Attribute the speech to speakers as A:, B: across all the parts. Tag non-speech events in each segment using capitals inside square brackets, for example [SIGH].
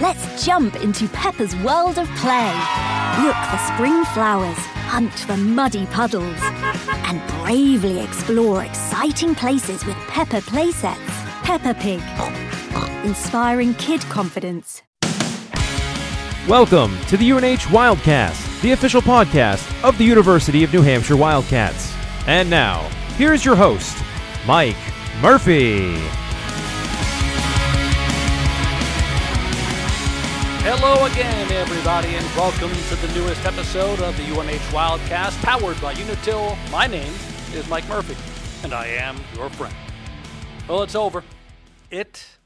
A: Let's jump into Peppa's world of play. Look for spring flowers, hunt for muddy puddles, and bravely explore exciting places with Peppa playsets. Peppa Pig, inspiring kid confidence.
B: Welcome to the UNH Wildcast, the official podcast of the University of New Hampshire Wildcats. And now, here's your host, Mike Murphy.
C: Hello again, everybody, and welcome to the newest episode of the UNH Wildcast, powered by Unitil. My name is Mike Murphy, and I am your friend. Well, it's over. It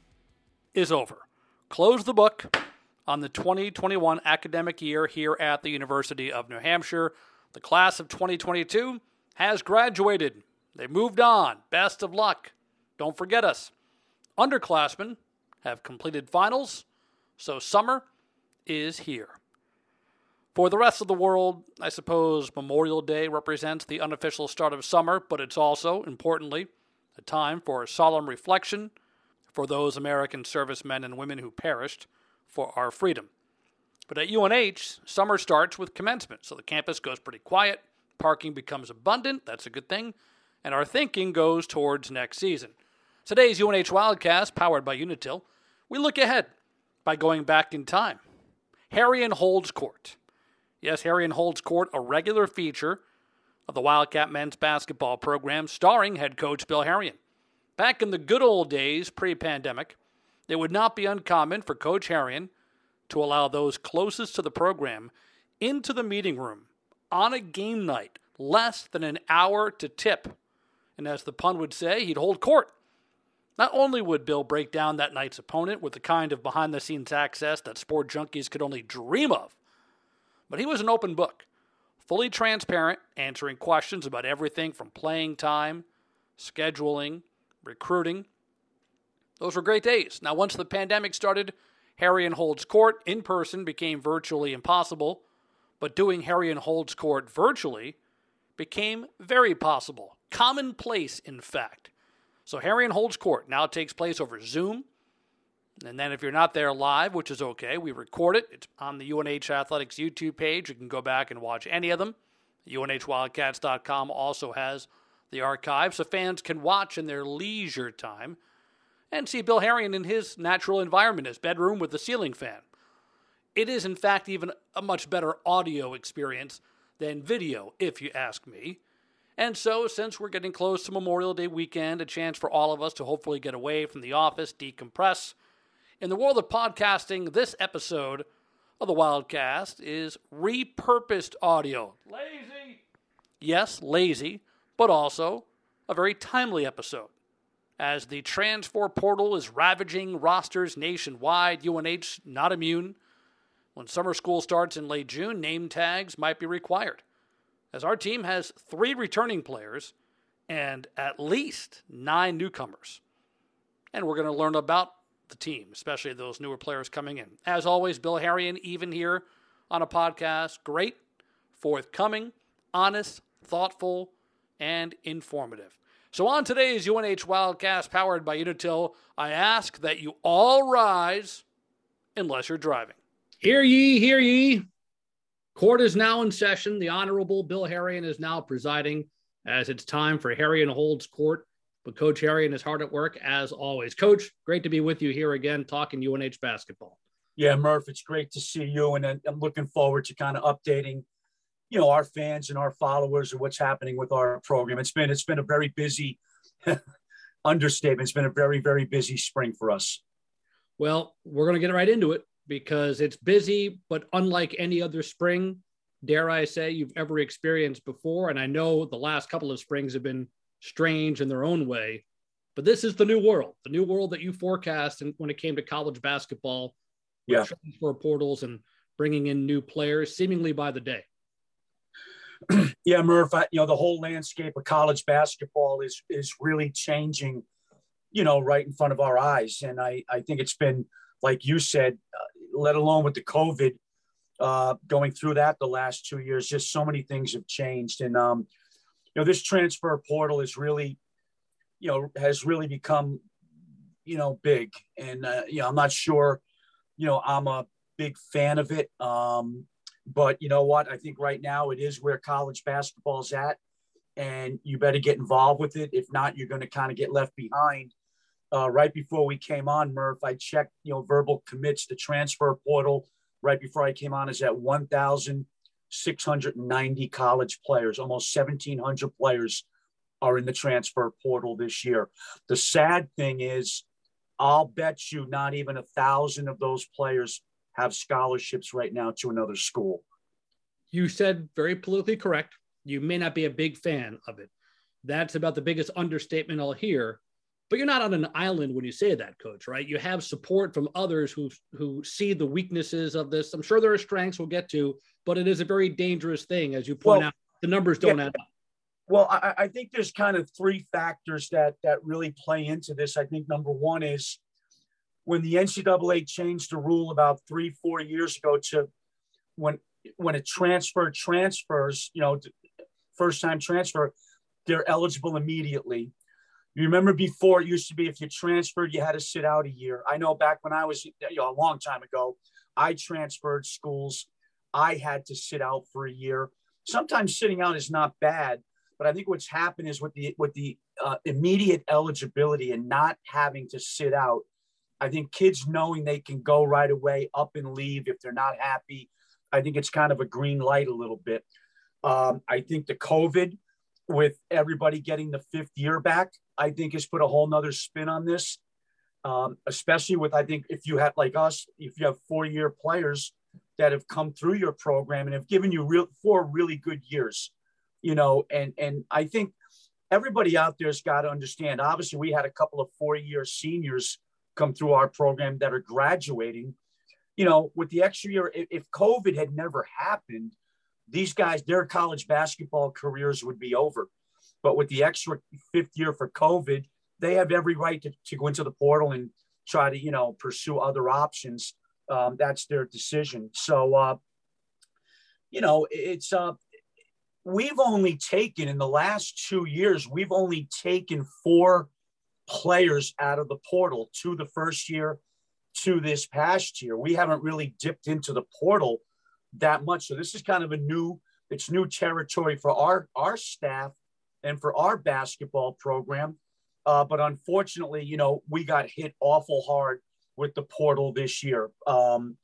C: is over. Close the book on the 2021 academic year here at the University of New Hampshire. The class of 2022 has graduated. They moved on. Best of luck. Don't forget us. Underclassmen have completed finals so summer is here. For the rest of the world, I suppose Memorial Day represents the unofficial start of summer, but it's also, importantly, a time for solemn reflection for those American servicemen and women who perished for our freedom. But at UNH, summer starts with commencement, so the campus goes pretty quiet, parking becomes abundant, that's a good thing, and our thinking goes towards next season. Today's UNH Wildcast, powered by Unitil, we look ahead by going back in time. Herrion Holds Court. Yes, Herrion Holds Court, a regular feature of the Wildcat men's basketball program starring head coach Bill Herrion. Back in the good old days, pre pandemic, it would not be uncommon for Coach Herrion to allow those closest to the program into the meeting room on a game night, less than an hour to tip. And as the pun would say, he'd hold court not only would Bill break down that night's opponent with the kind of behind the scenes access that sport junkies could only dream of, but he was an open book, fully transparent, answering questions about everything from playing time, scheduling, recruiting. Those were great days. Now, once the pandemic started, Herrion Holds Court in person became virtually impossible, but doing Herrion Holds Court virtually became very possible, commonplace, in fact. So Herrion Holds Court now takes place over Zoom. And then if you're not there live, which is okay, we record it. It's on the UNH Athletics YouTube page. You can go back and watch any of them. UNHWildcats.com also has the archive, so fans can watch in their leisure time and see Bill Herrion in his natural environment, his bedroom with the ceiling fan. It is, in fact, even a much better audio experience than video, if you ask me. And so, since we're getting close to Memorial Day weekend, a chance for all of us to hopefully get away from the office, decompress. In the world of podcasting, this episode of the Wildcast is repurposed audio. Lazy! Yes, lazy, but also a very timely episode. As the transfer portal is ravaging rosters nationwide, UNH not immune. When summer school starts in late June, name tags might be required as our team has three returning players and at least nine newcomers. And we're going to learn about the team, especially those newer players coming in. As always, Bill Herrion, even here on a podcast, great, forthcoming, honest, thoughtful, and informative. So, on today's UNH Wildcast powered by Unitil, I ask that you all rise unless you're driving. Hear ye, hear ye. Court is now in session. The Honorable Bill Herrion is now presiding as it's time for Herrion Holds Court. But Coach Herrion is hard at work as always. Coach, great to be with you here again talking UNH basketball.
D: Yeah, Murph, it's great to see you. And I'm looking forward to kind of updating, you know, our fans and our followers of what's happening with our program. It's been it's been a very busy [LAUGHS] understatement. It's been a very, very busy spring for us.
C: Well, we're going to get right into it because it's busy, but unlike any other spring, dare I say, you've ever experienced before. And I know the last couple of springs have been strange in their own way, but this is the new world, the new world that you forecast and when it came to college basketball
D: Yeah.
C: Transfer portals and bringing in new players seemingly by the day. [CLEARS THROAT]
D: yeah, Murph, I, you know, the whole landscape of college basketball is is really changing, you know, right in front of our eyes. And I, I think it's been, like you said, uh, let alone with the COVID, uh, going through that the last two years, just so many things have changed. And, um, you know, this transfer portal is really, you know, has really become, you know, big. And, uh, you know, I'm not sure, you know, I'm a big fan of it. Um, but you know what? I think right now it is where college basketball is at, and you better get involved with it. If not, you're going to kind of get left behind. Uh, right before we came on, Murph, I checked, you know, verbal commits, the transfer portal. Right before I came on, is at 1,690 college players. Almost 1,700 players are in the transfer portal this year. The sad thing is, I'll bet you not even a thousand of those players have scholarships right now to another school.
C: You said very politically correct. You may not be a big fan of it. That's about the biggest understatement I'll hear. But you're not on an island when you say that, coach, right? You have support from others who who see the weaknesses of this. I'm sure there are strengths we'll get to, but it is a very dangerous thing, as you point well, out. The numbers don't yeah. add up.
D: Well, I, I, think there's kind of three factors that that really play into this. I think number one is when the NCAA changed the rule about three, four years ago to when when a transfer transfers, you know, first time transfer, they're eligible immediately. You remember before it used to be if you transferred, you had to sit out a year. I know back when I was, you know, a long time ago, I transferred schools. I had to sit out for a year. Sometimes sitting out is not bad, but I think what's happened is with the with the uh, immediate eligibility and not having to sit out, I think kids knowing they can go right away up and leave if they're not happy. I think it's kind of a green light a little bit. Um, I think the COVID with everybody getting the fifth year back, I think has put a whole nother spin on this. Um, especially with, I think if you have like us, if you have four year players that have come through your program and have given you real four really good years, you know, and, and I think everybody out there has got to understand, obviously we had a couple of four year seniors come through our program that are graduating. You know, with the extra year, if COVID had never happened, these guys, their college basketball careers would be over. But with the extra fifth year for COVID, they have every right to, to go into the portal and try to, you know, pursue other options. Um, that's their decision. So, uh, you know, it's, uh, we've only taken in the last two years, we've only taken four players out of the portal to the first year to this past year. We haven't really dipped into the portal that much. So this is kind of a new, it's new territory for our, our staff and for our basketball program. Uh, but unfortunately, you know, we got hit awful hard with the portal this year. Um,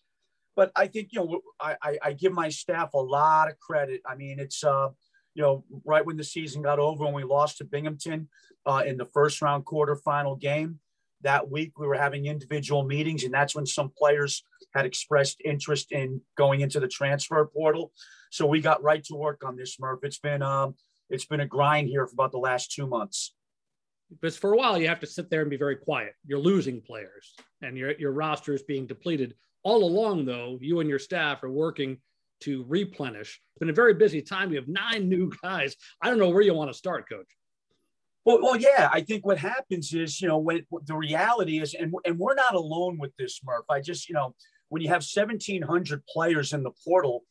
D: but I think, you know, I, I, I give my staff a lot of credit. I mean, it's, uh, you know, right when the season got over and we lost to Binghamton uh, in the first round quarterfinal game. That week, we were having individual meetings, and that's when some players had expressed interest in going into the transfer portal. So we got right to work on this, Murph. It's been um, it's been a grind here for about the last two months.
C: Because for a while, you have to sit there and be very quiet. You're losing players, and your your roster is being depleted. All along, though, you and your staff are working to replenish. It's been a very busy time. We have nine [LAUGHS] new guys. I don't know where you want to start, coach.
D: Well, well, yeah. I think what happens is, you know, when the reality is, and and we're not alone with this, Murph. I just, you know, when you have 1,700 players in the portal,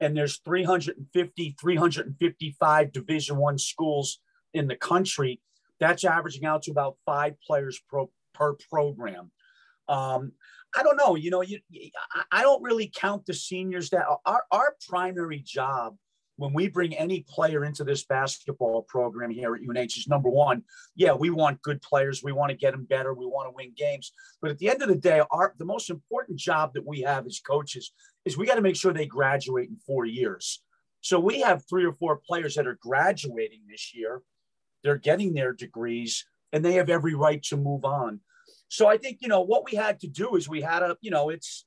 D: and there's 350, 355 Division One schools in the country, that's averaging out to about five players pro, per program. Um, I don't know. You know, you, I don't really count the seniors that our, our primary job when we bring any player into this basketball program here at UNH is number one, yeah, we want good players. We want to get them better. We want to win games. But at the end of the day, our the most important job that we have as coaches is we got to make sure they graduate in four years. So we have three or four players that are graduating this year. They're getting their degrees and they have every right to move on. So I think, you know, what we had to do is we had a, you know, it's,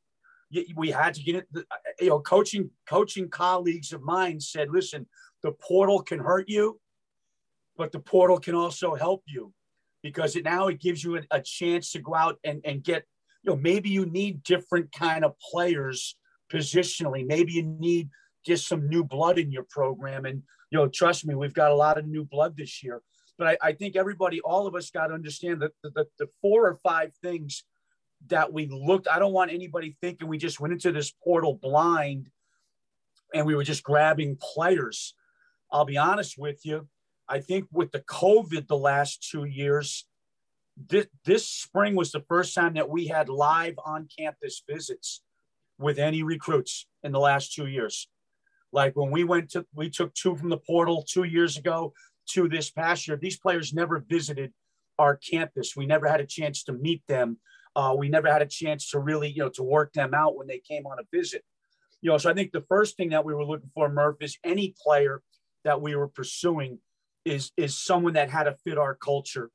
D: we had to get it, uh, you know, coaching, coaching colleagues of mine said, listen, the portal can hurt you, but the portal can also help you because it now it gives you a, a chance to go out and, and get, you know, maybe you need different kind of players positionally. Maybe you need just some new blood in your program. And, you know, trust me, we've got a lot of new blood this year. But I, I think everybody, all of us got to understand that the, the, the four or five things that we looked, I don't want anybody thinking we just went into this portal blind and we were just grabbing players. I'll be honest with you. I think with the COVID the last two years, this, this spring was the first time that we had live on campus visits with any recruits in the last two years. Like when we went to, we took two from the portal two years ago, to this past year. These players never visited our campus. We never had a chance to meet them. Uh, we never had a chance to really, you know, to work them out when they came on a visit. You know, so I think the first thing that we were looking for, Murph, is any player that we were pursuing is is someone that had to fit our culture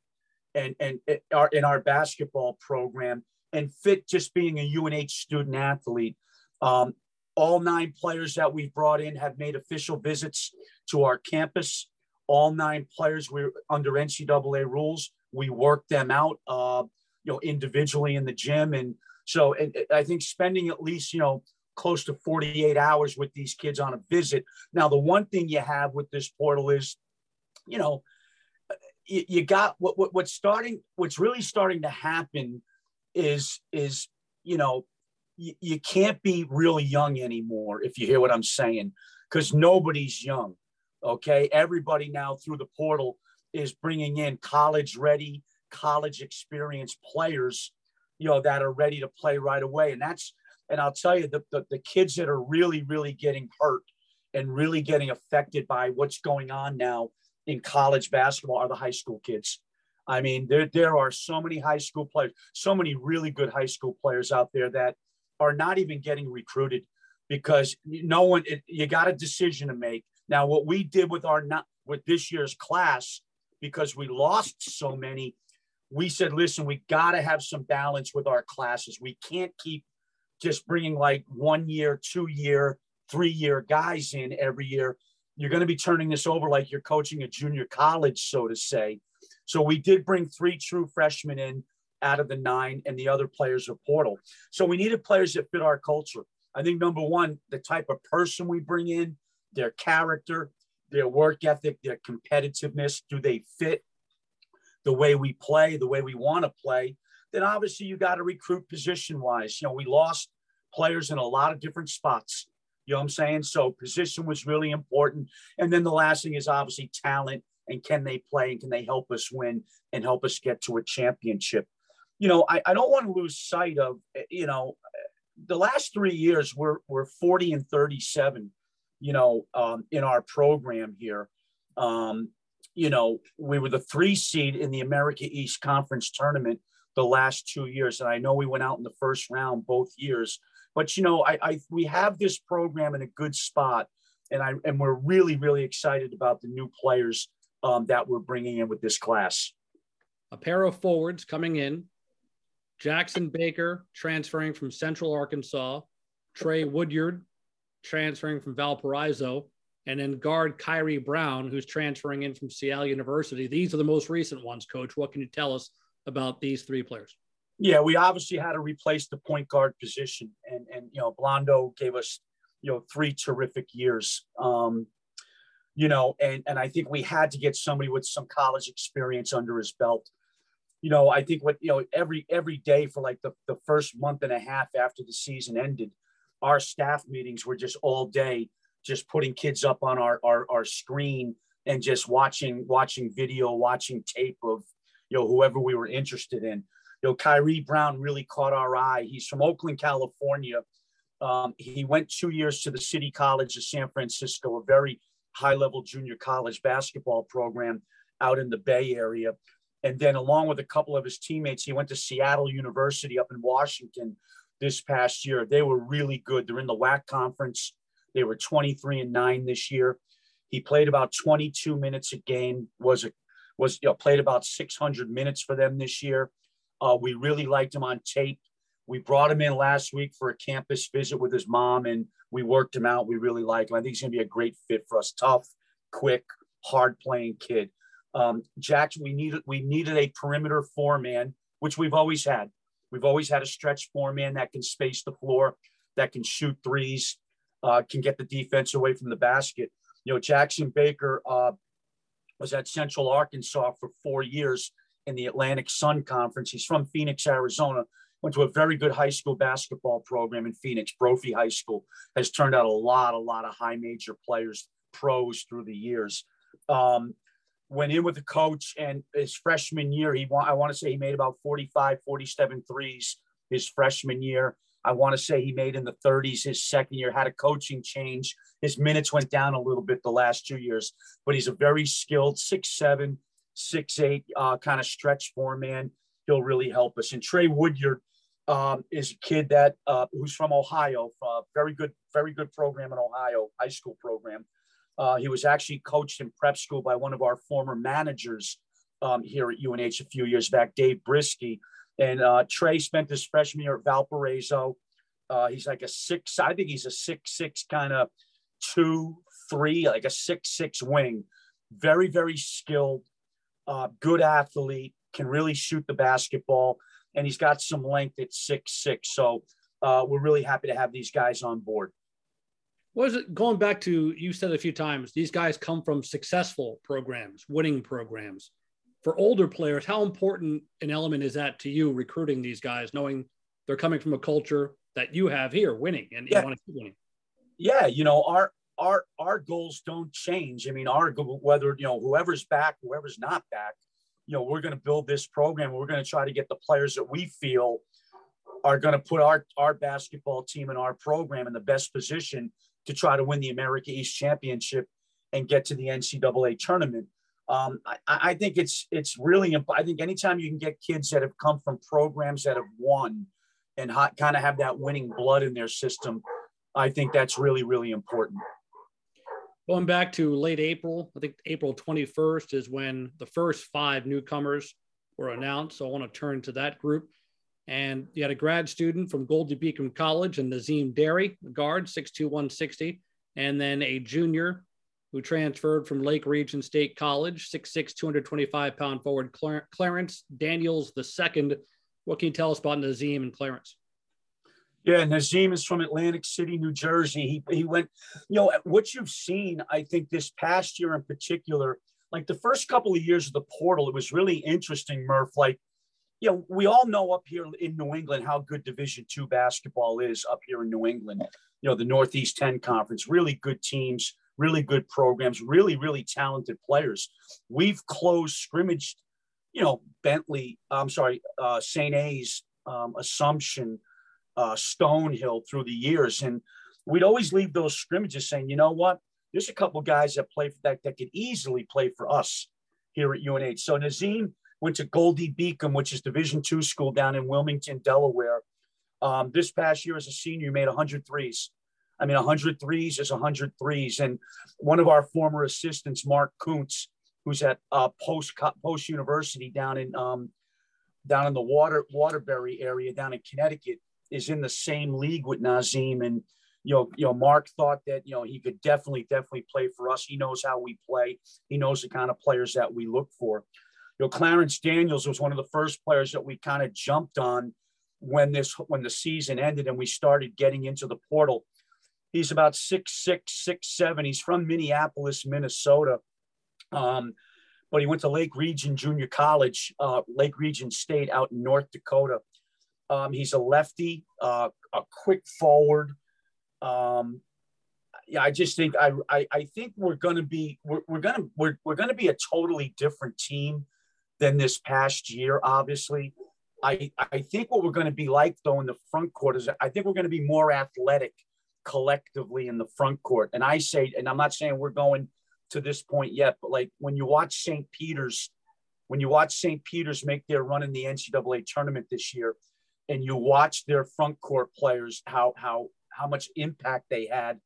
D: and and our in our basketball program and fit just being a UNH student athlete. Um, all nine players that we brought in have made official visits to our campus. All nine players were under NCAA rules. We worked them out, uh, you know, individually in the gym, and so I think spending at least you know close to 48 hours with these kids on a visit. Now, the one thing you have with this portal is, you know, you, you got what, what what's starting, what's really starting to happen is is you know you, you can't be really young anymore if you hear what I'm saying because nobody's young. Okay, everybody now through the portal is bringing in college ready, college experience players, you know, that are ready to play right away, and that's and I'll tell you, the, the, the kids that are really, really getting hurt and really getting affected by what's going on now in college basketball are the high school kids. I mean, there, there are so many high school players, so many really good high school players out there that are not even getting recruited because no one, it, you got a decision to make. Now, what we did with our not with this year's class, because we lost so many, we said, listen, we got to have some balance with our classes. We can't keep just bringing like one year, two year, three year guys in every year. You're going to be turning this over like you're coaching a junior college, so to say. So we did bring three true freshmen in out of the nine, and the other players are portal. So we needed players that fit our culture. I think number one, the type of person we bring in, their character, their work ethic, their competitiveness. Do they fit the way we play, the way we want to play? then obviously you got to recruit position wise. You know, we lost players in a lot of different spots. You know what I'm saying? So position was really important. And then the last thing is obviously talent and can they play and can they help us win and help us get to a championship? You know, I, I don't want to lose sight of, you know, the last three years we're, we're 40 and 37, you know, um, in our program here. Um, you know, we were the three seed in the America East Conference tournament the last two years. And I know we went out in the first round both years, but you know, I, I we have this program in a good spot, and I and we're really really excited about the new players um, that we're bringing in with this class.
C: A pair of forwards coming in. Jackson Baker transferring from Central Arkansas, Trey Woodyard transferring from Valparaiso, and then guard Kyrie Brown, who's transferring in from Seattle University. These are the most recent ones, Coach. What can you tell us about these three players?
D: Yeah, we obviously had to replace the point guard position, and and you know Blondo gave us you know three terrific years. Um, you know, and and I think we had to get somebody with some college experience under his belt. You know, I think what you know every every day for like the the first month and a half after the season ended, our staff meetings were just all day, just putting kids up on our our, our screen and just watching watching video, watching tape of you know, whoever we were interested in. You know, Kyrie Brown really caught our eye. He's from Oakland, California. Um, he went two years to the City College of San Francisco, a very high level junior college basketball program out in the Bay Area. And then, along with a couple of his teammates, he went to Seattle University up in Washington this past year. They were really good. They're in the WAC conference. They were 23 and 9 this year. He played about 22 minutes a game, was a was you know played about 600 minutes for them this year. Uh, we really liked him on tape. We brought him in last week for a campus visit with his mom, and we worked him out. We really like him. I think he's going to be a great fit for us. Tough, quick, hard playing kid. Um, Jackson, we needed we needed a perimeter four man, which we've always had. We've always had a stretch four man that can space the floor, that can shoot threes, uh, can get the defense away from the basket. You know, Jackson Baker uh, was at Central Arkansas for four years in the Atlantic Sun Conference. He's from Phoenix, Arizona. Went to a very good high school basketball program in Phoenix. Brophy High School has turned out a lot, a lot of high major players, pros through the years. Um, went in with the coach and his freshman year, he I want to say he made about 45, 47 threes his freshman year. I want to say he made in the 30s his second year, had a coaching change. His minutes went down a little bit the last two years, but he's a very skilled six seven, six eight uh, kind of stretch four man. He'll really help us. And Trey Woodyard um, is a kid that uh, who's from Ohio, uh, very good, very good program in Ohio, high school program. Uh, he was actually coached in prep school by one of our former managers um, here at UNH a few years back, Dave Brisky. And uh, Trey spent his freshman year at Valparaiso. Uh, he's like a six, I think he's a six, six kind of two, three, like a six, six wing. Very, very skilled, uh, good athlete, can really shoot the basketball. And he's got some length at six, six. So uh, we're really happy to have these guys on board
C: was it going back to you said a few times these guys come from successful programs winning programs for older players how important an element is that to you recruiting these guys knowing they're coming from a culture that you have here winning and yeah. you want to keep winning
D: yeah you know our our our goals don't change i mean our whether you know whoever's back whoever's not back you know we're going to build this program we're going to try to get the players that we feel are going to put our our basketball team and our program in the best position to try to win the America East Championship and get to the NCAA tournament. Um, I, I, think it's it's really I think anytime you can get kids that have come from programs that have won and ha- kind of have that winning blood in their system, I think that's really really important.
C: Going back to late April, I think April 21st is when the first five newcomers were announced. So I want to turn to that group. And you had a grad student from Goldey-Beacom College and Nazim Derry, guard, 6'2, 160. And then a junior who transferred from Lake Region State College, 6'6, 225 pound forward, Clarence Daniels II. What can you tell us about Nazim and Clarence?
D: Yeah, Nazim is from Atlantic City, New Jersey. He, he went, you know, what you've seen, I think this past year in particular, like the first couple of years of the portal, it was really interesting, Murph. Like you know, we all know up here in New England how good Division two basketball is up here in New England. You know, the Northeast 10 Conference, really good teams, really good programs, really, really talented players. We've closed scrimmaged, you know, Bentley, I'm sorry, uh, St. A's, um, Assumption, uh, Stonehill through the years. And we'd always leave those scrimmages saying, you know what? There's a couple guys that play for that that could easily play for us here at UNH. So Nazim went to Goldey-Beacom, which is Division two school down in Wilmington, Delaware. Um, this past year as a senior, he made 100 threes. I mean, 100 threes is 100 threes. And one of our former assistants, Mark Kuntz, who's at uh, Post Post University down in um, down in the Water Waterbury area down in Connecticut, is in the same league with Nazim. And you know, you know, Mark thought that you know he could definitely, definitely play for us. He knows how we play. He knows the kind of players that we look for you know, Clarence Daniels was one of the first players that we kind of jumped on when this when the season ended and we started getting into the portal. He's about six six six seven. He's from Minneapolis, Minnesota, um, but he went to Lake Region Junior College, uh, Lake Region State out in North Dakota. Um, he's a lefty, uh, a quick forward. Um, yeah, I just think I I, I think we're going to be we're, we're going to we're, we're going to be a totally different team than this past year, obviously. I, I think what we're going to be like, though, in the front court is I think we're going to be more athletic collectively in the front court. And I say, and I'm not saying we're going to this point yet, but like when you watch St. Peter's, when you watch St. Peter's make their run in the NCAA tournament this year, and you watch their front court players, how how how much impact they had,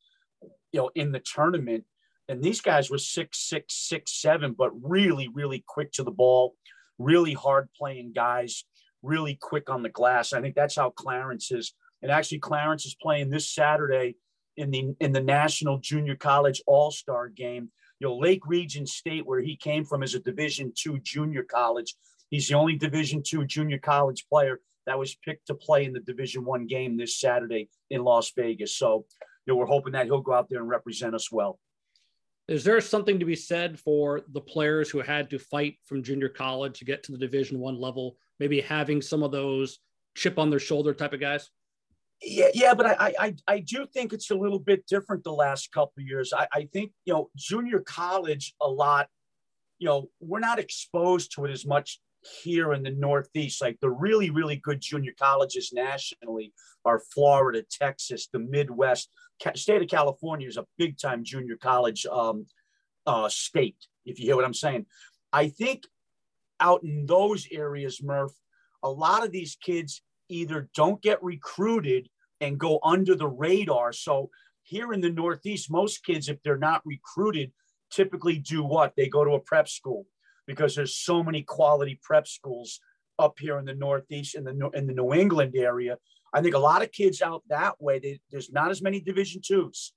D: you know, in the tournament and these guys were six, six, six, seven, but really, really quick to the ball, really hard playing guys, really quick on the glass. I think that's how Clarence is. And actually, Clarence is playing this Saturday in the in the National Junior College All Star game. You know, Lake Region State, where he came from, is a Division two junior college. He's the only Division two junior college player that was picked to play in the Division One game this Saturday in Las Vegas. So, you know, we're hoping that he'll go out there and represent us well.
C: Is there something to be said for the players who had to fight from junior college to get to the Division One level? Maybe having some of those chip on their shoulder type of guys.
D: Yeah, yeah, but I, I, I do think it's a little bit different the last couple years. I, I think you know junior college a lot. You know, we're not exposed to it as much here in the Northeast. Like the really, really good junior colleges nationally are Florida, Texas, the Midwest. State of California is a big time junior college um, uh, state, if you hear what I'm saying. I think out in those areas, Murph, a lot of these kids either don't get recruited and go under the radar. So here in the Northeast, most kids, if they're not recruited, typically do what? They go to a prep school because there's so many quality prep schools up here in the Northeast in the in the New England area. I think a lot of kids out that way. They, there's not as many Division twos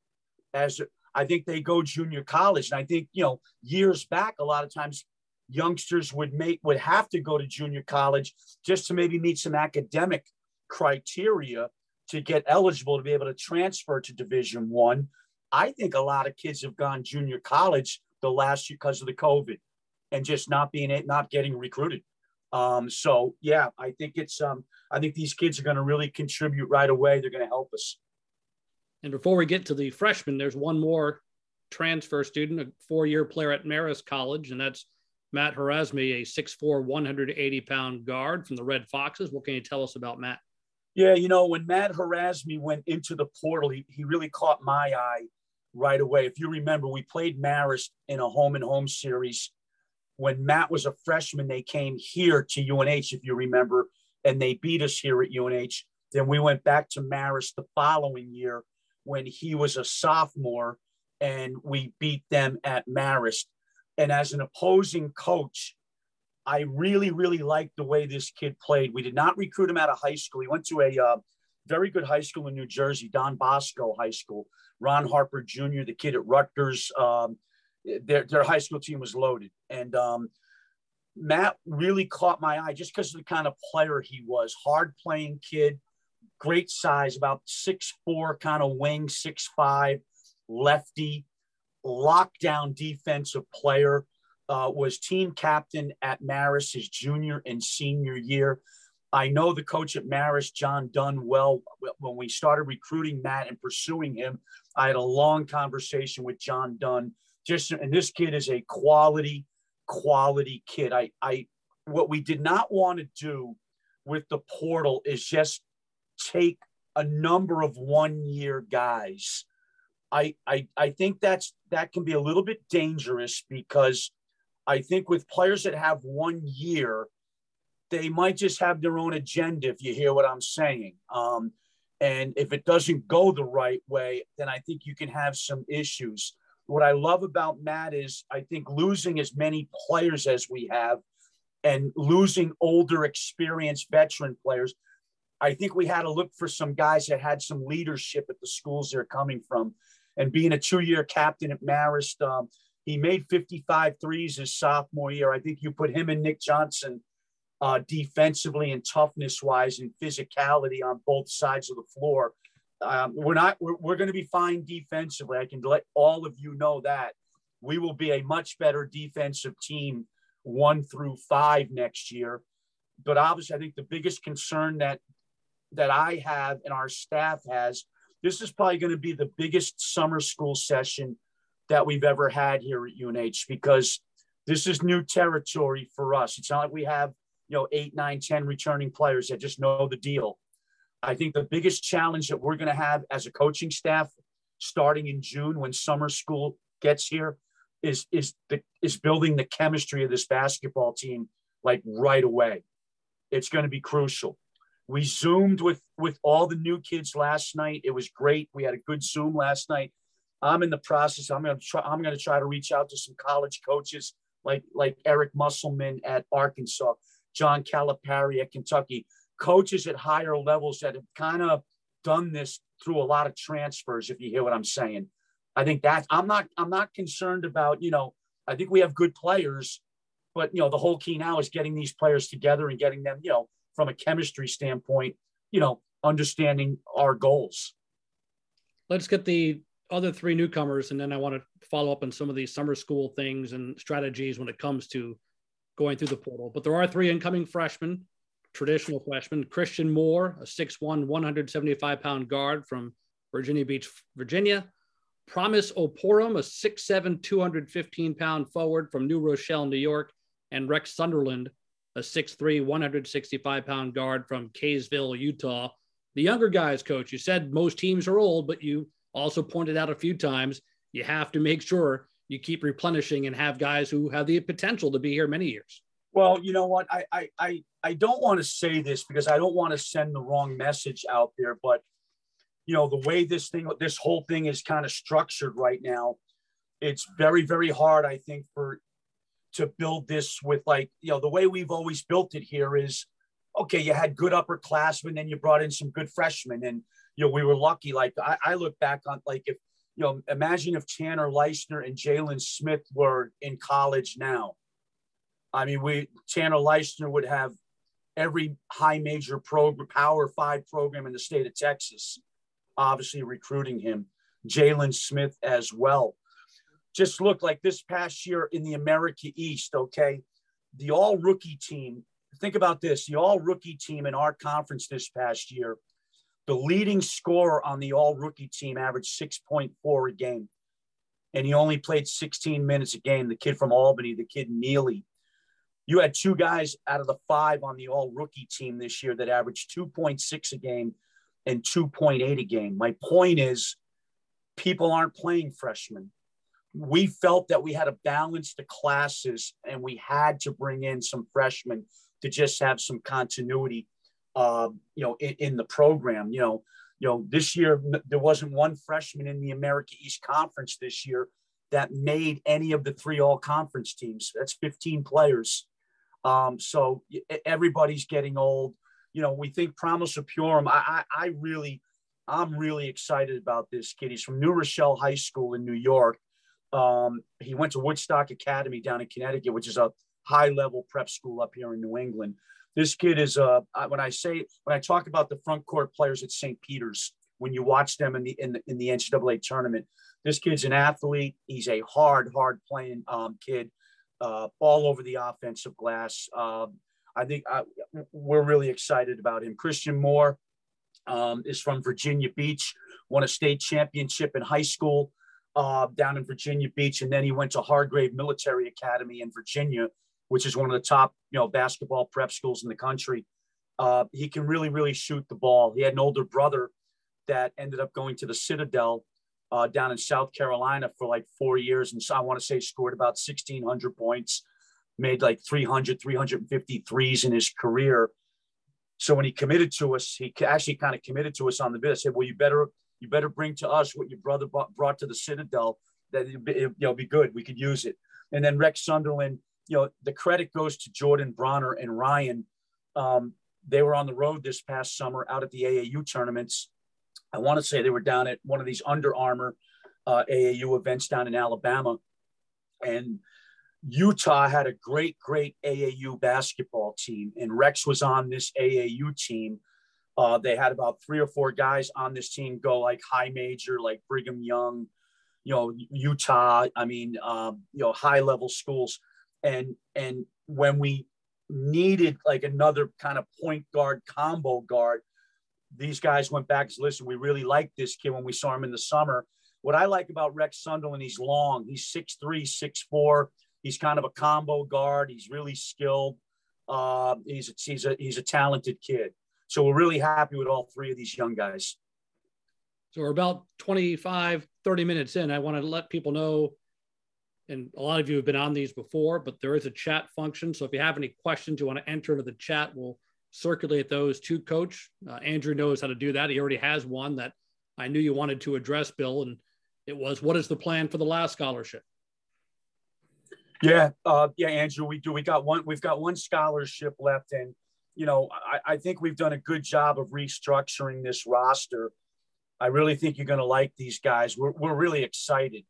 D: as I think they go junior college. And I think you know years back, a lot of times youngsters would make would have to go to junior college just to maybe meet some academic criteria to get eligible to be able to transfer to Division One. I. Think a lot of kids have gone junior college the last year because of the COVID and just not being it, not getting recruited. Um, so yeah, I think it's um, I think these kids are going to really contribute right away. They're going to help us.
C: And before we get to the freshmen, there's one more transfer student, a four-year player at Marist College, and that's Matt Herasme, a 6'4", 180 pound guard from the Red Foxes. What can you tell us about Matt?
D: Yeah, you know, when Matt Herasme went into the portal, he, he really caught my eye right away. If you remember, we played Marist in a home and home series when Matt was a freshman, they came here to UNH, if you remember, and they beat us here at UNH. Then we went back to Marist the following year when he was a sophomore, and we beat them at Marist. And as an opposing coach, I really, really liked the way this kid played. We did not recruit him out of high school. He went to a uh, very good high school in New Jersey, Don Bosco High School. Ron Harper Jr., the kid at Rutgers, um, their, their high school team was loaded. And um, Matt really caught my eye just because of the kind of player he was. Hard playing kid, great size, about six four kind of wing, six five, lefty, lockdown defensive player. Uh, was team captain at Marist his junior and senior year. I know the coach at Marist, John Dunne, well. When we started recruiting Matt and pursuing him, I had a long conversation with John Dunne just and this kid is a quality quality kid i i what we did not want to do with the portal is just take a number of one year guys I, I i think that's that can be a little bit dangerous because i think with players that have one year they might just have their own agenda if you hear what i'm saying um, and if it doesn't go the right way then i think you can have some issues what I love about Matt is I think losing as many players as we have and losing older, experienced veteran players, I think we had to look for some guys that had some leadership at the schools they're coming from. And being a two year captain at Marist, um, he made 55 threes his sophomore year. I think you put him and Nick Johnson uh, defensively and toughness wise and physicality on both sides of the floor. Um, we're not. We're, we're going to be fine defensively. I can let all of you know that we will be a much better defensive team one through five next year. But obviously, I think the biggest concern that that I have and our staff has, this is probably going to be the biggest summer school session that we've ever had here at UNH because this is new territory for us. It's not like we have you know eight, nine, ten returning players that just know the deal. I think the biggest challenge that we're going to have as a coaching staff starting in June when summer school gets here is is the, is building the chemistry of this basketball team like right away. It's going to be crucial. We zoomed with with all the new kids last night. It was great. We had a good zoom last night. I'm in the process. I'm going to try. I'm going to try to reach out to some college coaches like like Eric Musselman at Arkansas, John Calipari at Kentucky, coaches at higher levels that have kind of done this through a lot of transfers, if you hear what I'm saying. I think that I'm not I'm not concerned about, you know, I think we have good players, but you know, the whole key now is getting these players together and getting them, you know, from a chemistry standpoint, you know, understanding our goals.
C: Let's get the other three newcomers, and then I want to follow up on some of these summer school things and strategies when it comes to going through the portal. But there are three incoming freshmen, traditional freshmen. Christian Moore, a 6'1, 175 pound guard from Virginia Beach, Virginia. Promise Opurum, a 6'7, 215 pound forward from New Rochelle, New York. And Rex Sunderland, a 6'3, 165 pound guard from Kaysville, Utah. The younger guys, coach, you said most teams are old, but you also pointed out a few times you have to make sure you keep replenishing and have guys who have the potential to be here many years.
D: Well, you know what? I I I, I don't want to say this because I don't want to send the wrong message out there, but you know, the way this thing this whole thing is kind of structured right now, it's very, very hard, I think, for to build this with like, you know, the way we've always built it here is okay, you had good upperclassmen, then you brought in some good freshmen. And you know, we were lucky. Like I, I look back on like if you know, imagine if Tanner Leissner and Jalen Smith were in college now. I mean, we Tanner Leissner would have every high major program, Power Five program in the state of Texas, obviously recruiting him. Jalen Smith as well. Just look like this past year in the America East. Okay, the All Rookie team. Think about this: the All Rookie team in our conference this past year the leading scorer on the all rookie team averaged 6.4 a game. And he only played 16 minutes a game. The kid from Albany, the kid Neely. You had two guys out of the five on the all rookie team this year that averaged 2.6 a game and 2.8 a game. My point is, people aren't playing freshmen. We felt that we had to balance the classes and we had to bring in some freshmen to just have some continuity uh, you know, in, in, the program. You know, you know, this year there wasn't one freshman in the America East Conference this year that made any of the three all conference teams. That's 15 players. Um, so everybody's getting old. You know, we think Promise Opurum. I, I, I really, I'm really excited about this kid. He's from New Rochelle High School in New York. Um, he went to Woodstock Academy down in Connecticut, which is a high level prep school up here in New England. This kid is uh when I say when I talk about the front court players at St. Peter's, when you watch them in the in the, in the NCAA tournament, this kid's an athlete. He's a hard, hard playing um, kid, uh, all over the offensive glass. Uh, I think I, uh, we're really excited about him. Christian Moore um, is from Virginia Beach, won a state championship in high school uh, down in Virginia Beach, and then he went to Hargrave Military Academy in Virginia which is one of the top, you know, basketball prep schools in the country. Uh, he can really, really shoot the ball. He had an older brother that ended up going to the Citadel uh, down in South Carolina for like four years. And so I want to say scored about 1,600 points, made like 300, 350 threes in his career. So when he committed to us, he actually kind of committed to us on the bid. Said, well, you better, you better bring to us what your brother brought to the Citadel that it, know, be good. We could use it. And then Rex Sunderland, you know, the credit goes to Jordan Bronner and Ryan. Um, they were on the road this past summer out at the AAU tournaments. I want to say they were down at one of these Under Armour uh, AAU events down in Alabama. And Utah had a great, great AAU basketball team, and Rex was on this AAU team. Uh, they had about three or four guys on this team go like high major, like Brigham Young, you know, Utah. I mean, um, you know, high level schools and and when we needed like another kind of point guard combo guard these guys went back and said listen we really like this kid when we saw him in the summer. What i like about rex sunderland he's long he's 6'3 6'4 he's kind of a combo guard he's really skilled uh, he's, a, he's, a, he's a talented kid. So we're really happy with all three of these young guys.
C: So we're about 25 30 minutes in. I want to let people know and a lot of you have been on these before, but there is a chat function. So if you have any questions you want to enter into the chat, we'll circulate those to coach. Uh, Andrew knows how to do that. He already has one that I knew you wanted to address, Bill, and it was what is the plan for the last scholarship?
D: Yeah, uh, yeah, Andrew, we do. We got one. We've got one scholarship left, and you know, I, I think we've done a good job of restructuring this roster. I really think you're going to like these guys. We're we're really excited.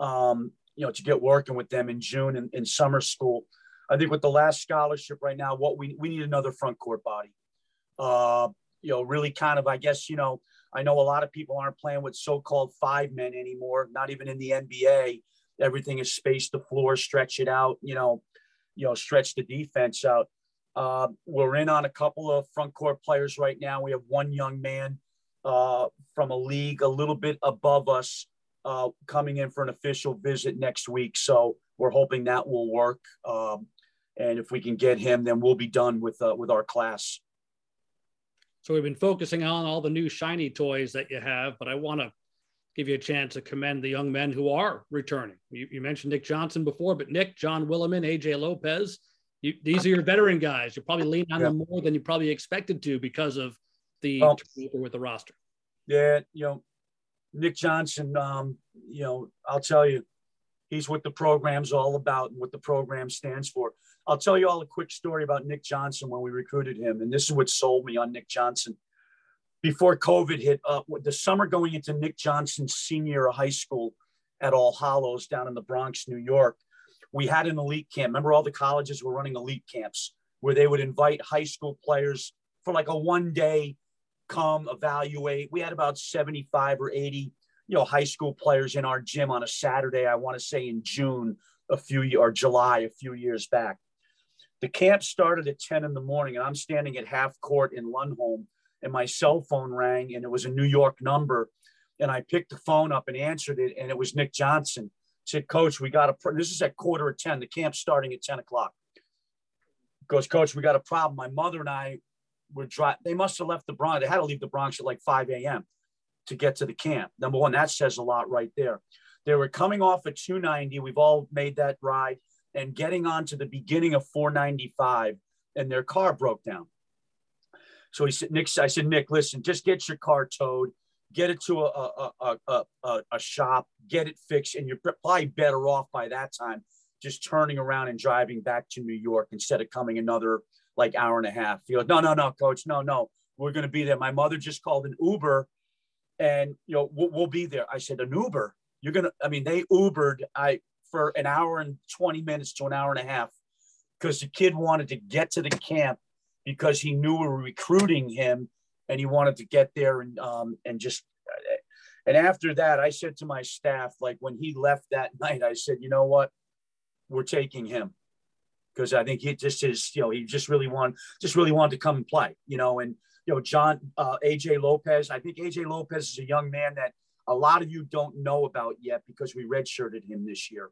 D: Um, you know, to get working with them in June in, in summer school. I think with the last scholarship right now, what we we need another front court body. Uh, you know, really kind of, I guess, you know, I know a lot of people aren't playing with so-called five men anymore. Not even in the NBA, everything is space the floor, stretch it out. You know, you know, stretch the defense out. Uh, we're in on a couple of front court players right now. We have one young man uh, from a league a little bit above us uh, coming in for an official visit next week. So we're hoping that will work. Um, and if we can get him, then we'll be done with uh, with our class.
C: So we've been focusing on all the new shiny toys that you have, but I want to give you a chance to commend the young men who are returning. You, you mentioned Nick Johnson before, but Nick, John Williman, AJ Lopez, you, these are your veteran guys. You're probably leaning on yeah. them more than you probably expected to because of the well, turnover with the roster.
D: Yeah, you know, Nick Johnson. Um, you know, I'll tell you, he's what the program's all about and what the program stands for. I'll tell you all a quick story about Nick Johnson when we recruited him, and this is what sold me on Nick Johnson. Before COVID hit, uh, the summer going into Nick Johnson's senior high school at All Hallows down in the Bronx, New York, we had an elite camp. Remember, all the colleges were running elite camps where they would invite high school players for like a one day come evaluate. We had about 75 or 80, you know, high school players in our gym on a Saturday, I want to say in June, a few or July, a few years back. The camp started at 10 in the morning, and I'm standing at half court in Lundholm, and my cell phone rang, and it was a New York number. And I picked the phone up and answered it, and it was Nick Johnson said, Coach, we got a, this is at quarter of 10. The camp's starting at 10 o'clock. Goes, Coach, we got a problem. My mother and I were. They must have left the Bronx. They had to leave the Bronx at like 5 a.m. to get to the camp. Number one, that says a lot right there. They were coming off at 290. We've all made that ride and getting on to the beginning of 495, and their car broke down. So he said, Nick, I said, Nick, listen, just get your car towed get it to a, a, a, a, a shop, get it fixed, and you're probably better off by that time just turning around and driving back to New York instead of coming another like hour and a half. He goes, no, no, no, coach, no, no, we're going to be there. My mother just called an Uber, and you know we'll, we'll be there. I said, an Uber? You're gonna? I mean, they Ubered I for an hour and twenty minutes to an hour and a half because the kid wanted to get to the camp because he knew we were recruiting him and he wanted to get there and um, and just and after that i said to my staff like when he left that [LAUGHS] night i said you know what we're taking him because i think he just is you know he just really want just really wanted to come and play you know and you know john uh, aj lopez i think aj lopez is a young man that a lot of you don't know about yet because we redshirted him this year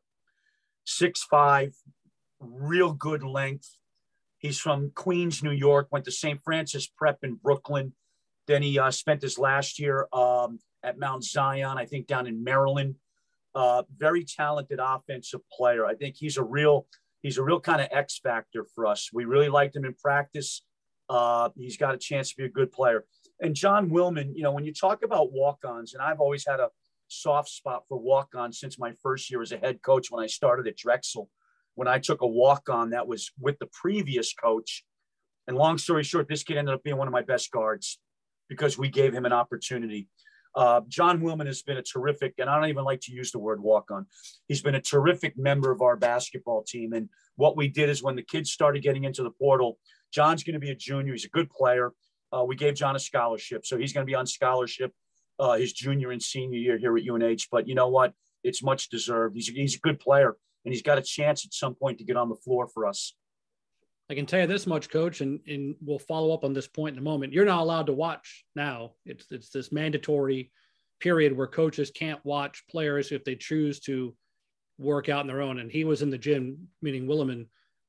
D: six five real good length He's from Queens, New York, went to St. Francis Prep in Brooklyn, then he uh, spent his last year um, at Mount Zion, I think down in Maryland. Uh, very talented offensive player. I think he's a real he's a real kind of X factor for us. We really liked him in practice. Uh, he's got a chance to be a good player. And John Williman, you know, when you talk about walk-ons, and I've always had a soft spot for walk-ons since my first year as a head coach when I started at Drexel. When I took a walk-on that was with the previous coach, and long story short, this kid ended up being one of my best guards because we gave him an opportunity. Uh, John Williman has been a terrific, and I don't even like to use the word walk on. He's been a terrific member of our basketball team. And what we did is when the kids started getting into the portal, John's going to be a junior. He's a good player. Uh, we gave John a scholarship. So he's going to be on scholarship uh, his junior and senior year here at UNH. But you know what? It's much deserved. He's he's a good player, and he's got a chance at some point to get on the floor for us.
C: I can tell you this much, coach, and, and we'll follow up on this point in a moment. You're not allowed to watch now. It's it's this mandatory period where coaches can't watch players if they choose to work out on their own. And he was in the gym, meaning Williman.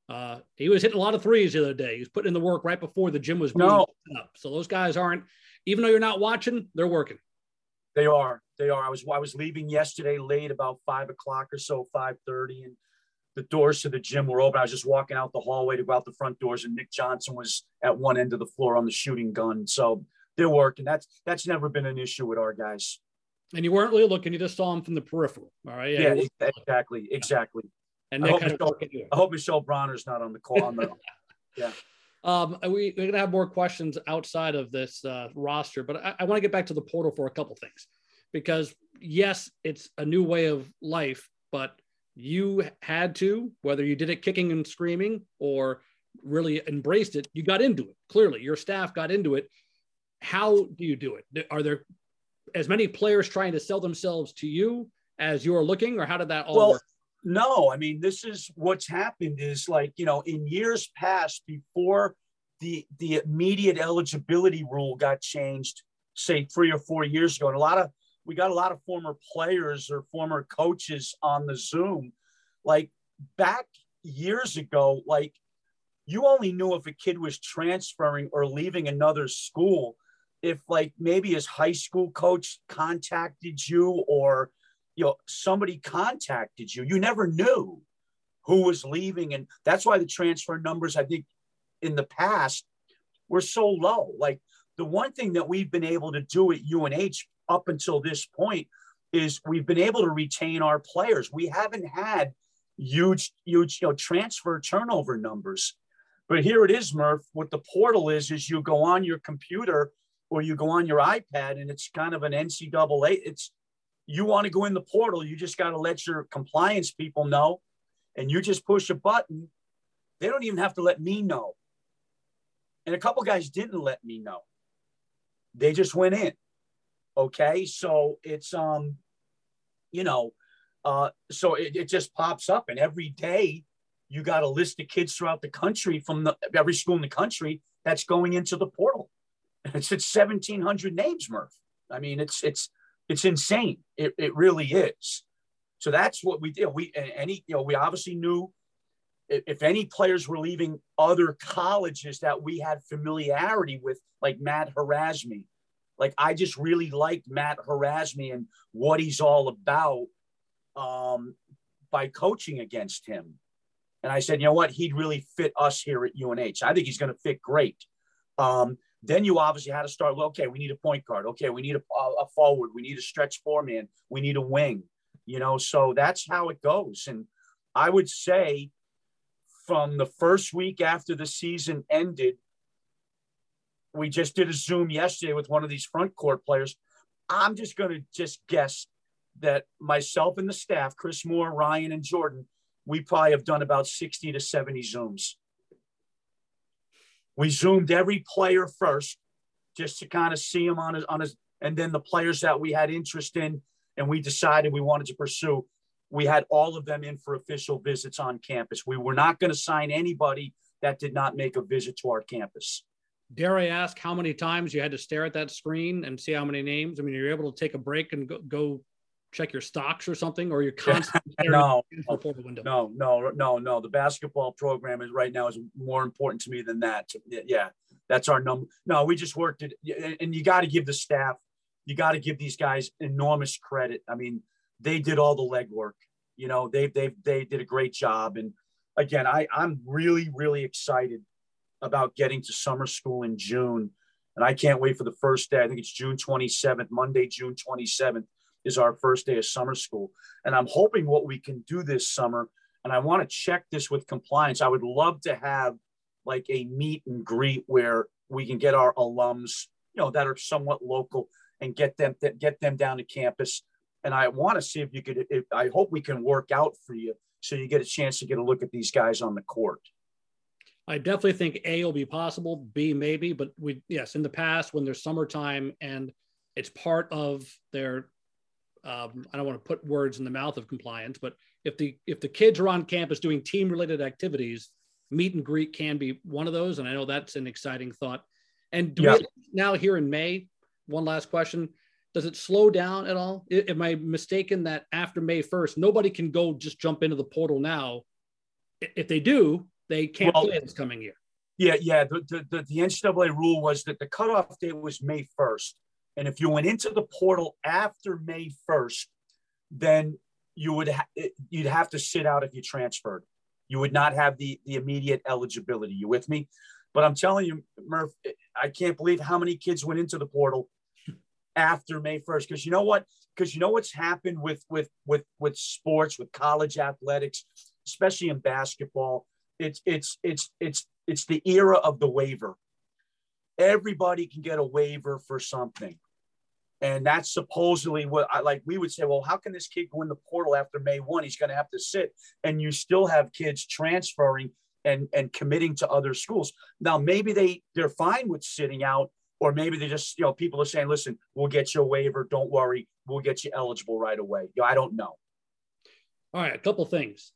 C: Uh, he was hitting a lot of threes the other day. He was putting in the work right before the gym was being no. up. So those guys aren't, even though you're not watching, they're working.
D: They are. They are. I was I was leaving yesterday late, about five o'clock or so, five thirty, and the doors to the gym were open. I was just walking out the hallway to go out the front doors, and Nick Johnson was at one end of the floor on the shooting gun. So they're working. That's that's never been an issue with our guys.
C: And you weren't really looking; you just saw him from the peripheral. All right.
D: Yeah, yeah exactly, exactly. And I hope, Michelle, I hope Michelle Bronner's not on the call. On the, [LAUGHS] yeah.
C: Um, we, we're gonna have more questions outside of this uh, roster, but I, I want to get back to the portal for a couple things because yes, it's a new way of life, but you had to, whether you did it kicking and screaming or really embraced it. You got into it. Clearly, your staff got into it. How do you do it? Are there as many players trying to sell themselves to you as you're looking, or how did that all
D: well,
C: work?
D: No, I mean, this is what's happened is like, you know, in years past, before the the immediate eligibility rule got changed, say three or four years ago, and a lot of we got a lot of former players or former coaches on the Zoom. Like back years ago, like you only knew if a kid was transferring or leaving another school. If like maybe his high school coach contacted you or you know somebody contacted you you never knew who was leaving. And that's why the transfer numbers i think in the past were so low. Like the one thing that we've been able to do at unh up until this point is we've been able to retain our players we haven't had huge huge you know transfer turnover numbers but here it is murph what the portal is is you go on your computer or you go on your ipad and it's kind of an ncaa it's you want to go in the portal, you just got to let your compliance people know, and you just push a button. They don't even have to let me know. And a couple guys didn't let me know. They just went in. Okay, so it's um, you know, uh, so it, it just pops up, and every day you got a list of kids throughout the country from the, every school in the country that's going into the portal. It's it's seventeen hundred names, Murph. I mean, it's it's it's insane. It, it really is. So that's what we did. We any you know we obviously knew if any players were leaving other colleges that we had familiarity with, like Matt Herasme. Like I just really liked Matt Herasme and what he's all about um, by coaching against him. And I said, you know what, he'd really fit us here at UNH. I think he's going to fit great. Um, then you obviously had to start. Okay, we need a point guard. Okay, we need a, a forward. We need a stretch four man. We need a wing. You know, so that's how it goes. And I would say, from the first week after the season ended, we just did a Zoom yesterday with one of these front court players. I'm just going to just guess that myself and the staff, Chris Moore, Ryan, and Jordan, we probably have done about 60 to 70 Zooms. We zoomed every player first just to kind of see him on his, on his, and then the players that we had interest in and we decided we wanted to pursue, we had all of them in for official visits on campus. We were not going to sign anybody that did not make a visit to our campus.
C: Dare I ask how many times you had to stare at that screen and see how many names? I mean, you're able to take a break and go, go check your stocks or something, or you're constantly [LAUGHS]
D: no, no, no, no, no. The basketball program is right now is more important to me than that. Yeah, that's our number. No, we just worked it, and you got to give the staff, you got to give these guys enormous credit. I mean, they did all the legwork. You know, they they they did a great job. And again, I I'm really really excited about getting to summer school in June. And I can't wait for the first day. I think it's June 27th, Monday, June 27th is our first day of summer school. And I'm hoping what we can do this summer, and I want to check this with compliance. I would love to have like a meet and greet where we can get our alums, you know, that are somewhat local and get them get them down to campus. And I want to see if you could. If, I hope we can work out for you so you get a chance to get a look at these guys on the court.
C: I definitely think A will be possible, B maybe, but we yes, in the past when there's summertime and it's part of their um, I don't want to put words in the mouth of compliance, but if the if the kids are on campus doing team related activities, meet and greet can be one of those, and I know that's an exciting thought. And do yeah. we now here in May? One last question: Does it slow down at all? Am I mistaken that after May first, nobody can go just jump into the portal now? If they do, they can't well, play this coming year.
D: Yeah, yeah. The, the, the NCAA rule was that the cutoff date was May 1st. And if you went into the portal after May 1st, then you would ha- you'd have to sit out if you transferred. You would not have the the immediate eligibility. You with me? But I'm telling you, Murph, I can't believe how many kids went into the portal after May 1st. Because you know what? Because you know what's happened with with with with sports, with college athletics, especially in basketball. It's it's it's it's it's the era of the waiver. Everybody can get a waiver for something. And that's supposedly what I like. We would say, well, how can this kid go in the portal after May 1? He's going to have to sit. And you still have kids transferring and and committing to other schools. Now maybe they they're fine with sitting out, or maybe they just you know people are saying, listen, we'll get you a waiver. Don't worry, we'll get you eligible right away. I don't know.
C: All right, a couple things.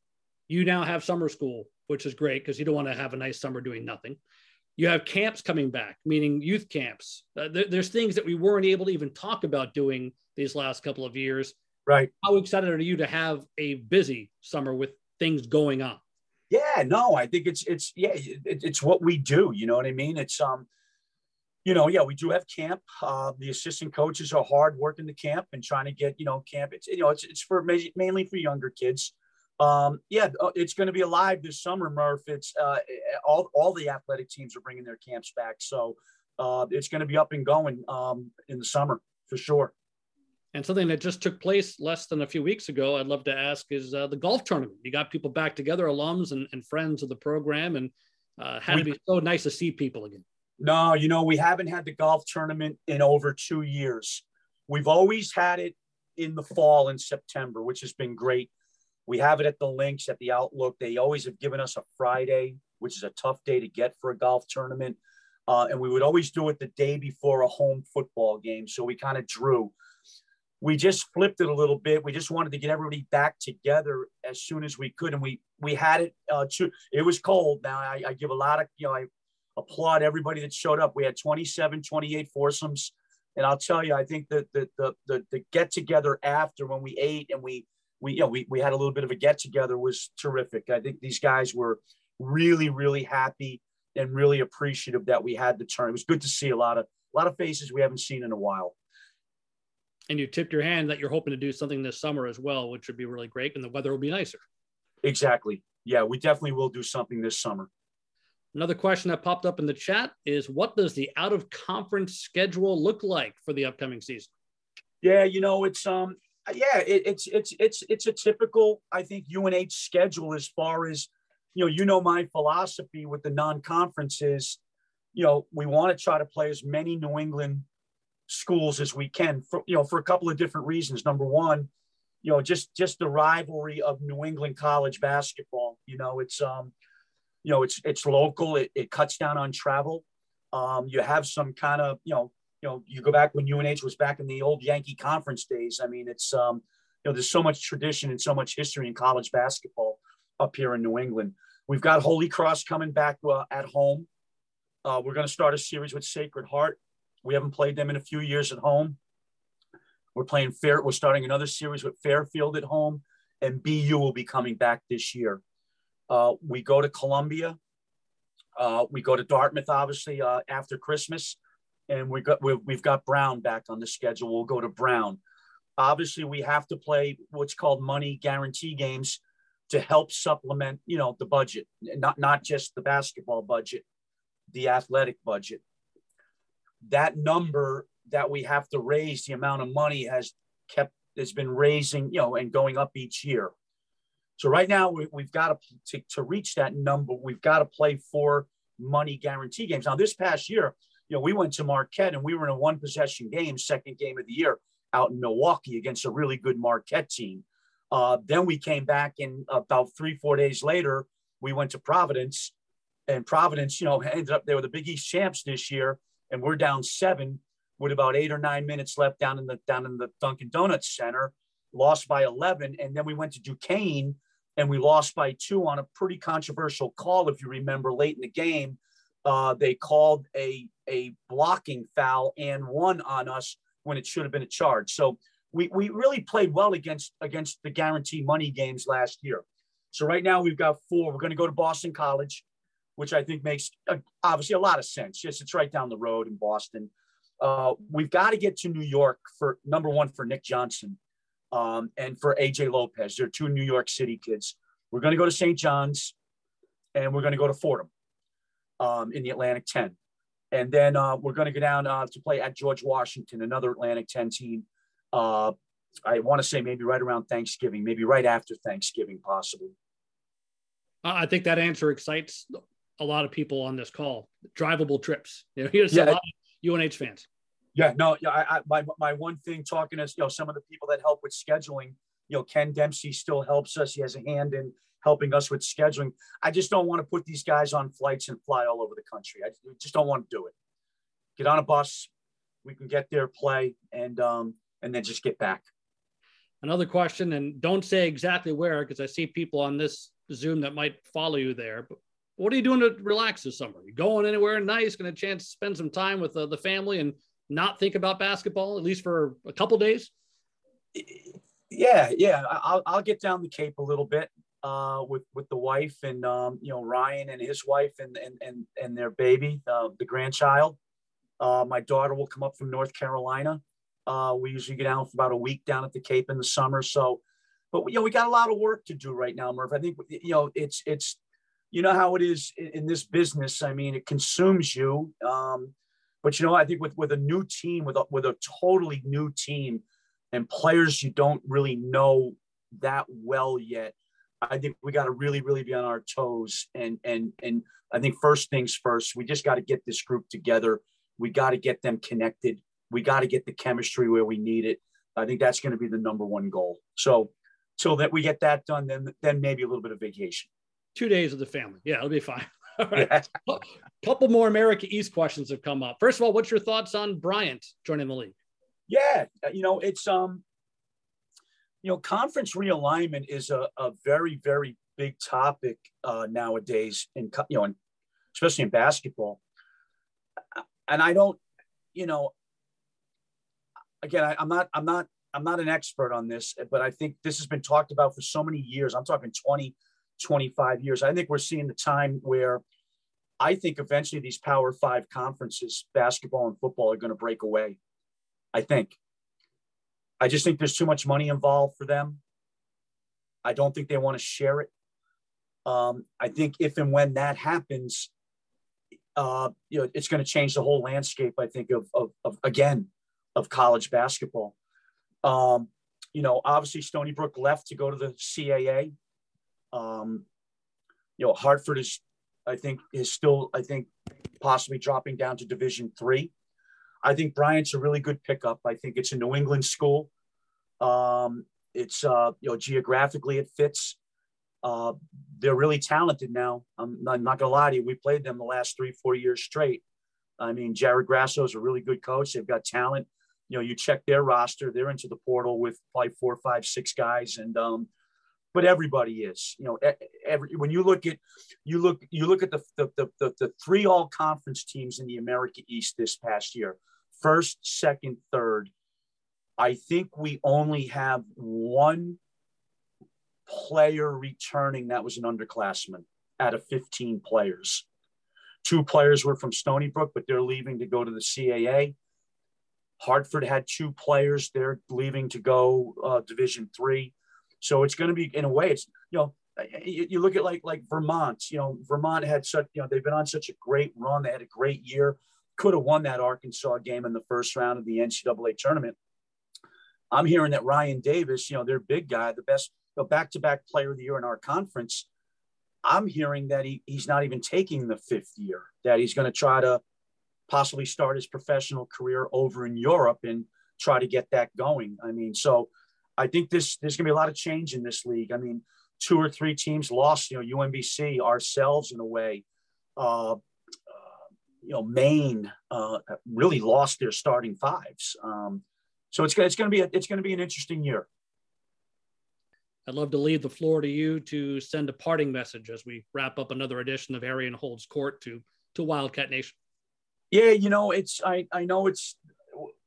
C: You now have summer school, which is great because you don't want to have a nice summer doing nothing. You have camps coming back, meaning youth camps. Uh, there, there's things that we weren't able to even talk about doing these last couple of years.
D: Right.
C: How excited are you to have a busy summer with things going on?
D: Yeah, no, I think it's it's yeah, it, it's what we do. You know what I mean? It's um, you know, yeah, we do have camp. Uh, the assistant coaches are hard working the camp and trying to get you know camp. It's you know it's it's for mainly for younger kids. Um, yeah, uh, it's going to be alive this summer, Murph. It's uh, all all the athletic teams are bringing their camps back, so uh, it's going to be up and going um, in the summer for sure.
C: And something that just took place less than a few weeks ago, I'd love to ask is uh, the golf tournament. You got people back together, alums and, and friends of the program, and uh, had we, to be so nice to see people again.
D: No, you know, we haven't had the golf tournament in over two years. We've always had it in the fall in September, which has been great. We have it at the links at the Outlook. They always have given us a Friday, which is a tough day to get for a golf tournament. Uh, and we would always do it the day before a home football game. So we kind of drew we just flipped it a little bit. We just wanted to get everybody back together as soon as we could, and we we had it. Uh, to, it was cold. Now I, I, give a lot of you know I applaud everybody that showed up. We had 27, 28 foursomes, and I'll tell you, I think that the the the, the get together after when we ate and we we you know we we had a little bit of a get together was terrific. I think these guys were really really happy and really appreciative that we had the turn. It was good to see a lot of a lot of faces we haven't seen in a while
C: and you tipped your hand that you're hoping to do something this summer as well, which would be really great, and the weather will be nicer.
D: Exactly. Yeah, we definitely will do something this summer.
C: Another question that popped up in the chat is what does the out of conference schedule look like for the upcoming season?
D: Yeah, you know, it's um yeah, it, it's it's it's it's a typical, I think, UNH schedule as far as you know, you know my philosophy with the non-conferences, you know, we want to try to play as many New England schools as we can for you know for a couple of different reasons. Number one you know just just the rivalry of new england college basketball. You know it's um you know it's it's local. It, it cuts down on travel. Um you have some kind of you know you know you go back when unh was back in the old yankee conference days i mean it's um you know there's so much tradition and so much history in college basketball up here in new england we've got holy cross coming back uh, at home uh, we're going to start a series with sacred heart we haven't played them in a few years at home. We're playing fair. We're starting another series with Fairfield at home, and BU will be coming back this year. Uh, we go to Columbia. Uh, we go to Dartmouth, obviously, uh, after Christmas, and we got we've, we've got Brown back on the schedule. We'll go to Brown. Obviously, we have to play what's called money guarantee games to help supplement, you know, the budget, not not just the basketball budget, the athletic budget that number that we have to raise, the amount of money has kept has been raising, you know, and going up each year. So right now we, have got to, to to reach that number. We've got to play four money guarantee games. Now this past year, you know, we went to Marquette and we were in a one possession game, second game of the year out in Milwaukee against a really good Marquette team. Uh, then we came back and about three four days later we went to Providence, and Providence, you know, ended up they were the Big East champs this year and we're down seven with about eight or nine minutes left down in the down in the Dunkin' Donuts Center, lost by 11, and then we went to Duquesne and we lost by two on a pretty controversial call, if you remember, late in the game. Uh, they called a a blocking foul and one on us when it should have been a charge. So we we really played well against against the guarantee money games last year. So right now we've got four. We're going to go to Boston College which I think makes uh, obviously a lot of sense. Yes, it's right down the road in Boston. Uh, we've got to get to New York for number one for Nick Johnson um, and for AJ Lopez. They're two New York City kids. We're going to go to St. John's and we're going to go to Fordham um, in the Atlantic 10. And then uh, we're going to go down uh, to play at George Washington, another Atlantic 10 team. Uh, I want to say maybe right around Thanksgiving, maybe right after Thanksgiving, possibly.
C: I think that answer excites a lot of people on this call. Drivable trips. [LAUGHS] You know, here's yeah. a lot of UNH fans.
D: Yeah, no, yeah. I, I, my my one thing talking to you know some of the people that help with scheduling. You know, Ken Dempsey still helps us. He has a hand in helping us with scheduling. I just don't want to put these guys on flights and fly all over the country. I just don't want to do it. Get on a bus, we can get there, play, and um, and then just get back.
C: Another question, and don't say exactly where because I see people on this Zoom that might follow you there. But what are you doing to relax this summer? You going anywhere nice? Going to chance to spend some time with uh, the family and not think about basketball at least for a couple days?
D: Yeah, yeah. I'll I'll get down the Cape a little bit uh, with with the wife and um, you know Ryan and his wife and and and, and their baby, uh, the grandchild. Uh, my daughter will come up from North Carolina. Uh, we usually get down for about a week down at the Cape in the summer. So, but you know we got a lot of work to do right now, Murph. I think you know it's it's you know how it is in this business. I mean, it consumes you. Um, but you know, I think with with a new team, with a, with a totally new team, and players you don't really know that well yet, I think we got to really, really be on our toes. And and and I think first things first, we just got to get this group together. We got to get them connected. We got to get the chemistry where we need it. I think that's going to be the number one goal. So, till that we get that done, then then maybe a little bit of vacation
C: two days with the family. Yeah, it'll be fine. [LAUGHS] All right. Yeah. Couple more America East questions have come up. First of all, what's your thoughts on Bryant joining the league?
D: Yeah, you know, it's um, you know, conference realignment is a, a very, very big topic uh, nowadays in you know, in, especially in basketball. And I don't, you know, again, I, I'm not, I'm not, I'm not an expert on this, but I think this has been talked about for so many years. I'm talking 20, 25 years. I think we're seeing the time where I think eventually these Power Five conferences, basketball and football, are going to break away. I think. I just think there's too much money involved for them. I don't think they want to share it. Um, I think if and when that happens, uh, you know, it's going to change the whole landscape. I think of, of, of again of college basketball. Um, you know, obviously Stony Brook left to go to the CAA. Um, you know, Hartford is, I think, is still, I think, possibly dropping down to Division three. I think Bryant's a really good pickup. I think it's a New England school. Um, it's uh, you know geographically it fits. Uh, they're really talented now. I'm not, I'm not, gonna lie to you. We played them the last three, four years straight. I mean, Jared Grasso is a really good coach. They've got talent. You know, you check their roster; they're into the portal with probably four, five, six guys, and um, but everybody is. You know, every when you look at you look you look at the the the, the, the three all conference teams in the America East this past year, first, second, third. I think we only have one player returning that was an underclassman out of 15 players. Two players were from Stony Brook, but they're leaving to go to the CAA. Hartford had two players; they're leaving to go uh, Division three. So it's going to be, in a way, it's you know, you, you, look at like like Vermont. You know, Vermont had such you know they've been on such a great run. They had a great year. Could have won that Arkansas game in the first round of the NCAA tournament. I'm hearing that Ryan Davis, you know, their big guy, the best you know, back-to-back player of the year in our conference. I'm hearing that he, he's not even taking the fifth year, that he's going to try to possibly start his professional career over in Europe and try to get that going. I mean, so I think this there's going to be a lot of change in this league. I mean, two or three teams lost. You know, UMBC, ourselves in a way. Uh, you know, Maine uh, really lost their starting fives. Um, so it's it's going to be a, it's going to be an interesting year.
C: I'd love to leave the floor to you to send a parting message as we wrap up another edition of Herrion Holds Court to to Wildcat Nation.
D: Yeah, you know, it's I I know it's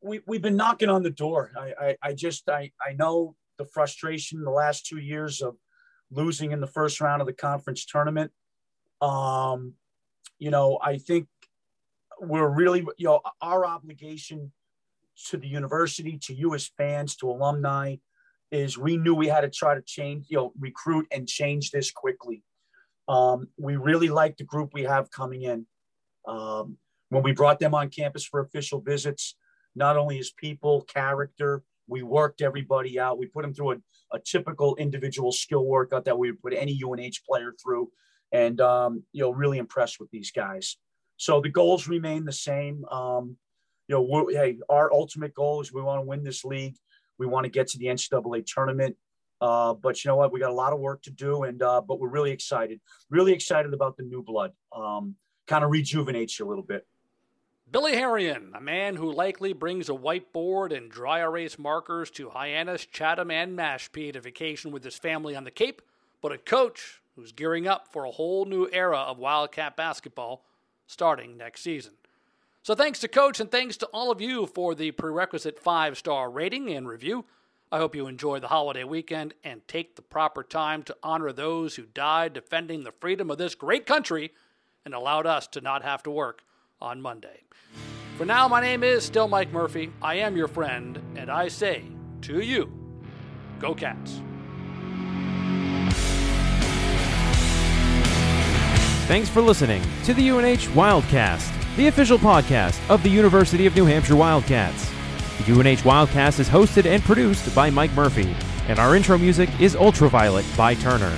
D: we, we've been knocking on the door. I, I, I just, I, I know the frustration the last two years of losing in the first round of the conference tournament. Um, you know, I think we're really, you know, our obligation to the university, to you as fans, to alumni, is we knew we had to try to change, you know, recruit and change this quickly. Um, we really like the group we have coming in. Um, when we brought them on campus for official visits, not only as people, character. We worked everybody out. We put them through a, a typical individual skill workout that we would put any UNH player through, and um, you know, really impressed with these guys. So the goals remain the same. Um, you know, hey, our ultimate goal is we want to win this league. We want to get to the NCAA tournament. Uh, but you know what? We got a lot of work to do, and uh, but we're really excited. Really excited about the new blood. Um, kind of rejuvenates you a little bit.
C: Billy Herrion, a man who likely brings a whiteboard and dry erase markers to Hyannis, Chatham, and Mashpee to vacation with his family on the Cape, but a coach who's gearing up for a whole new era of Wildcat basketball starting next season. So thanks to Coach and thanks to all of you for the prerequisite five star rating and review. I hope you enjoy the holiday weekend and take the proper time to honor those who died defending the freedom of this great country and allowed us to not have to work on Monday. For now, my name is still Mike Murphy. I am your friend, and I say to you, go Cats.
B: Thanks for listening to the UNH Wildcast, the official podcast of the University of New Hampshire Wildcats. The UNH Wildcast is hosted and produced by Mike Murphy, and our intro music is Ultraviolet by Turner.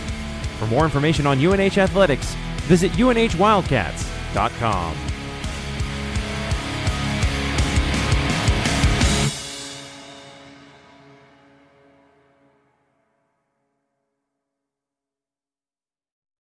B: For more information on UNH athletics, visit unhwildcats.com.